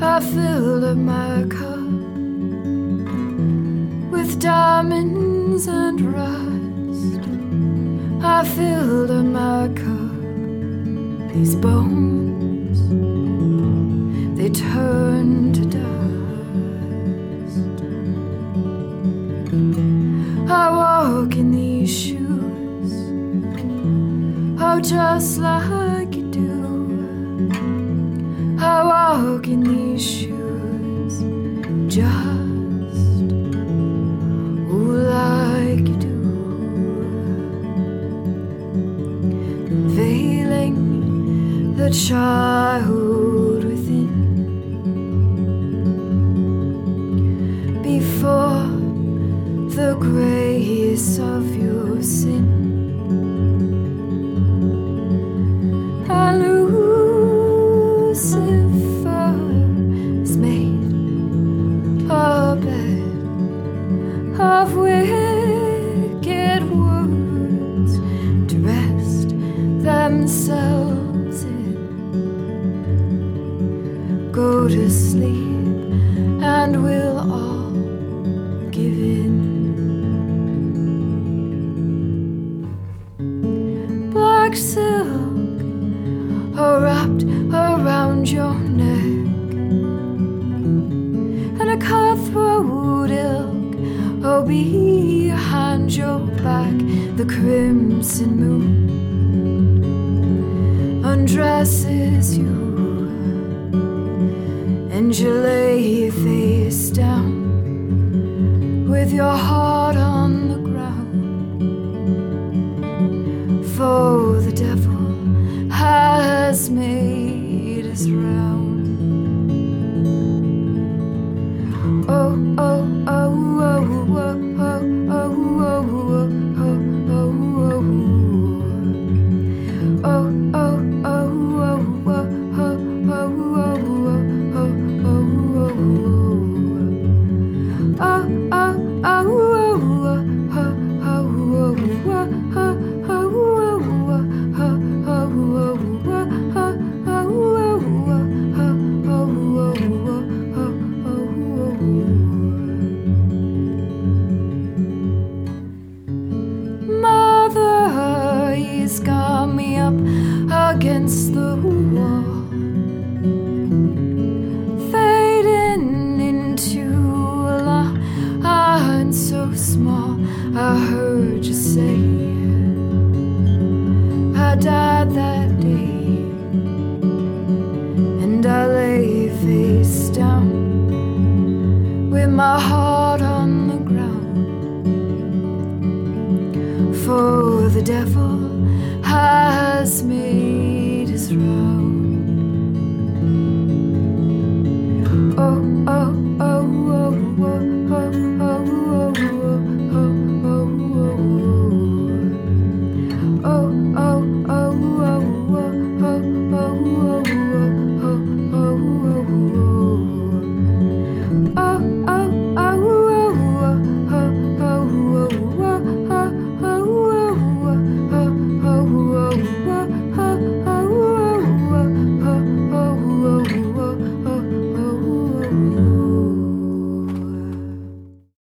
I filled up my cup with diamonds and rust. I filled up my cup, these bones, they turn to dust. I walk in these shoes, oh, just like you do. I walk in these shoes just the child within before the grace of your sin. And Lucifer is made a bed of wicked words to rest themselves Go to sleep, and we'll all give in. Black silk wrapped around your neck, and a cutthroat ilk, oh, behind your back, the crimson moon undresses you, with your heart on the ground. For the devil has made us round. Oh, oh, oh, I died that day, and I lay face down with my heart on the ground. For the devil has made his round.